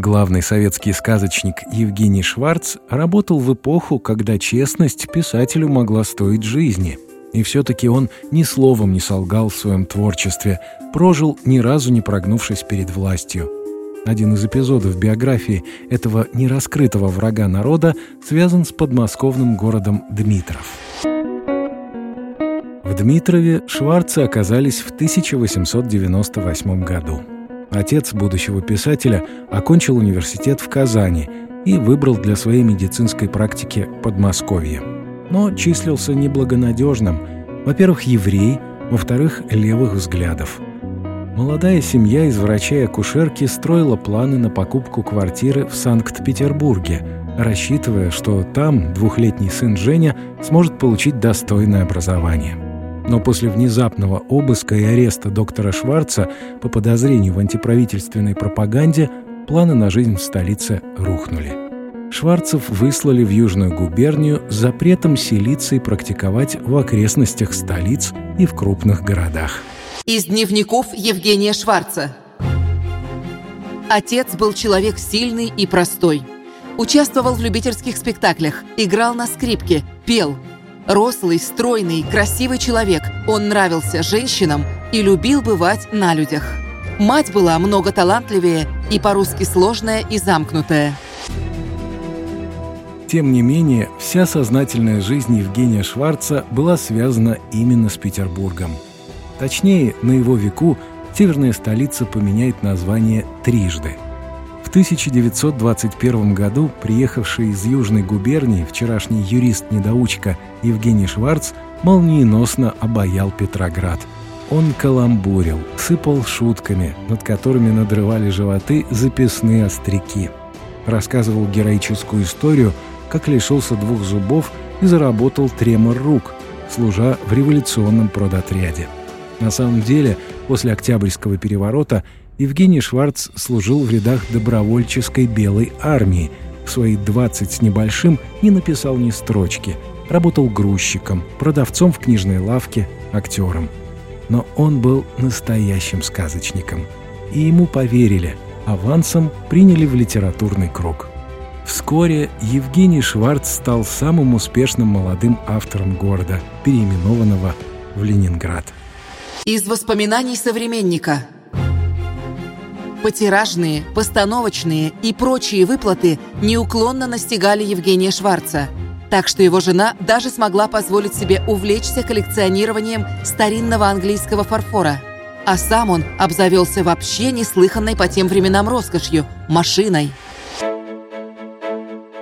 Главный советский сказочник Евгений Шварц работал в эпоху, когда честность писателю могла стоить жизни. И все-таки он ни словом не солгал в своем творчестве, прожил, ни разу не прогнувшись перед властью. Один из эпизодов биографии этого нераскрытого врага народа связан с подмосковным городом Дмитров. В Дмитрове шварцы оказались в 1898 году. Отец будущего писателя окончил университет в Казани и выбрал для своей медицинской практики Подмосковье. Но числился неблагонадежным. Во-первых, еврей, во-вторых, левых взглядов. Молодая семья из врача и акушерки строила планы на покупку квартиры в Санкт-Петербурге, рассчитывая, что там двухлетний сын Женя сможет получить достойное образование. Но после внезапного обыска и ареста доктора Шварца по подозрению в антиправительственной пропаганде планы на жизнь в столице рухнули. Шварцев выслали в Южную губернию с запретом селиться и практиковать в окрестностях столиц и в крупных городах. Из дневников Евгения Шварца. Отец был человек сильный и простой. Участвовал в любительских спектаклях, играл на скрипке, пел – Рослый, стройный, красивый человек, он нравился женщинам и любил бывать на людях. Мать была много талантливее и по-русски сложная и замкнутая. Тем не менее, вся сознательная жизнь Евгения Шварца была связана именно с Петербургом. Точнее, на его веку северная столица поменяет название трижды – 1921 году приехавший из Южной губернии вчерашний юрист-недоучка Евгений Шварц молниеносно обаял Петроград. Он каламбурил, сыпал шутками, над которыми надрывали животы записные остряки. Рассказывал героическую историю, как лишился двух зубов и заработал тремор рук, служа в революционном продотряде. На самом деле, после Октябрьского переворота Евгений Шварц служил в рядах добровольческой белой армии. В свои 20 с небольшим не написал ни строчки. Работал грузчиком, продавцом в книжной лавке, актером. Но он был настоящим сказочником. И ему поверили, авансом приняли в литературный круг. Вскоре Евгений Шварц стал самым успешным молодым автором города, переименованного в Ленинград. Из воспоминаний современника – Потиражные, постановочные и прочие выплаты неуклонно настигали Евгения Шварца, так что его жена даже смогла позволить себе увлечься коллекционированием старинного английского фарфора. А сам он обзавелся вообще неслыханной по тем временам роскошью – машиной.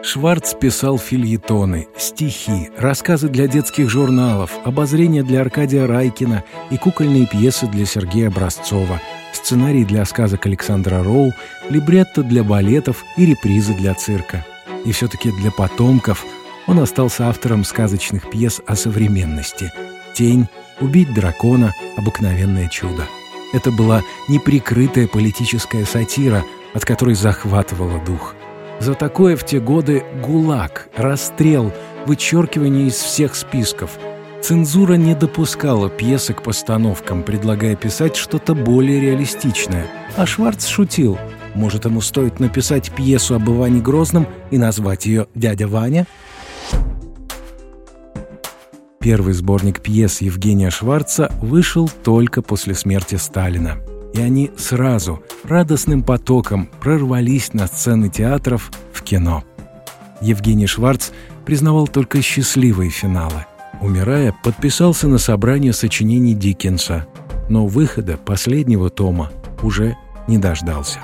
Шварц писал фильетоны, стихи, рассказы для детских журналов, обозрения для Аркадия Райкина и кукольные пьесы для Сергея Образцова – сценарий для сказок Александра Роу, либретто для балетов и репризы для цирка. И все-таки для потомков он остался автором сказочных пьес о современности «Тень», «Убить дракона», «Обыкновенное чудо». Это была неприкрытая политическая сатира, от которой захватывала дух. За такое в те годы гулаг, расстрел, вычеркивание из всех списков – Цензура не допускала пьесы к постановкам, предлагая писать что-то более реалистичное. А Шварц шутил. Может, ему стоит написать пьесу об Иване Грозном и назвать ее «Дядя Ваня»? Первый сборник пьес Евгения Шварца вышел только после смерти Сталина. И они сразу, радостным потоком, прорвались на сцены театров в кино. Евгений Шварц признавал только счастливые финалы – Умирая, подписался на собрание сочинений Диккенса, но выхода последнего тома уже не дождался.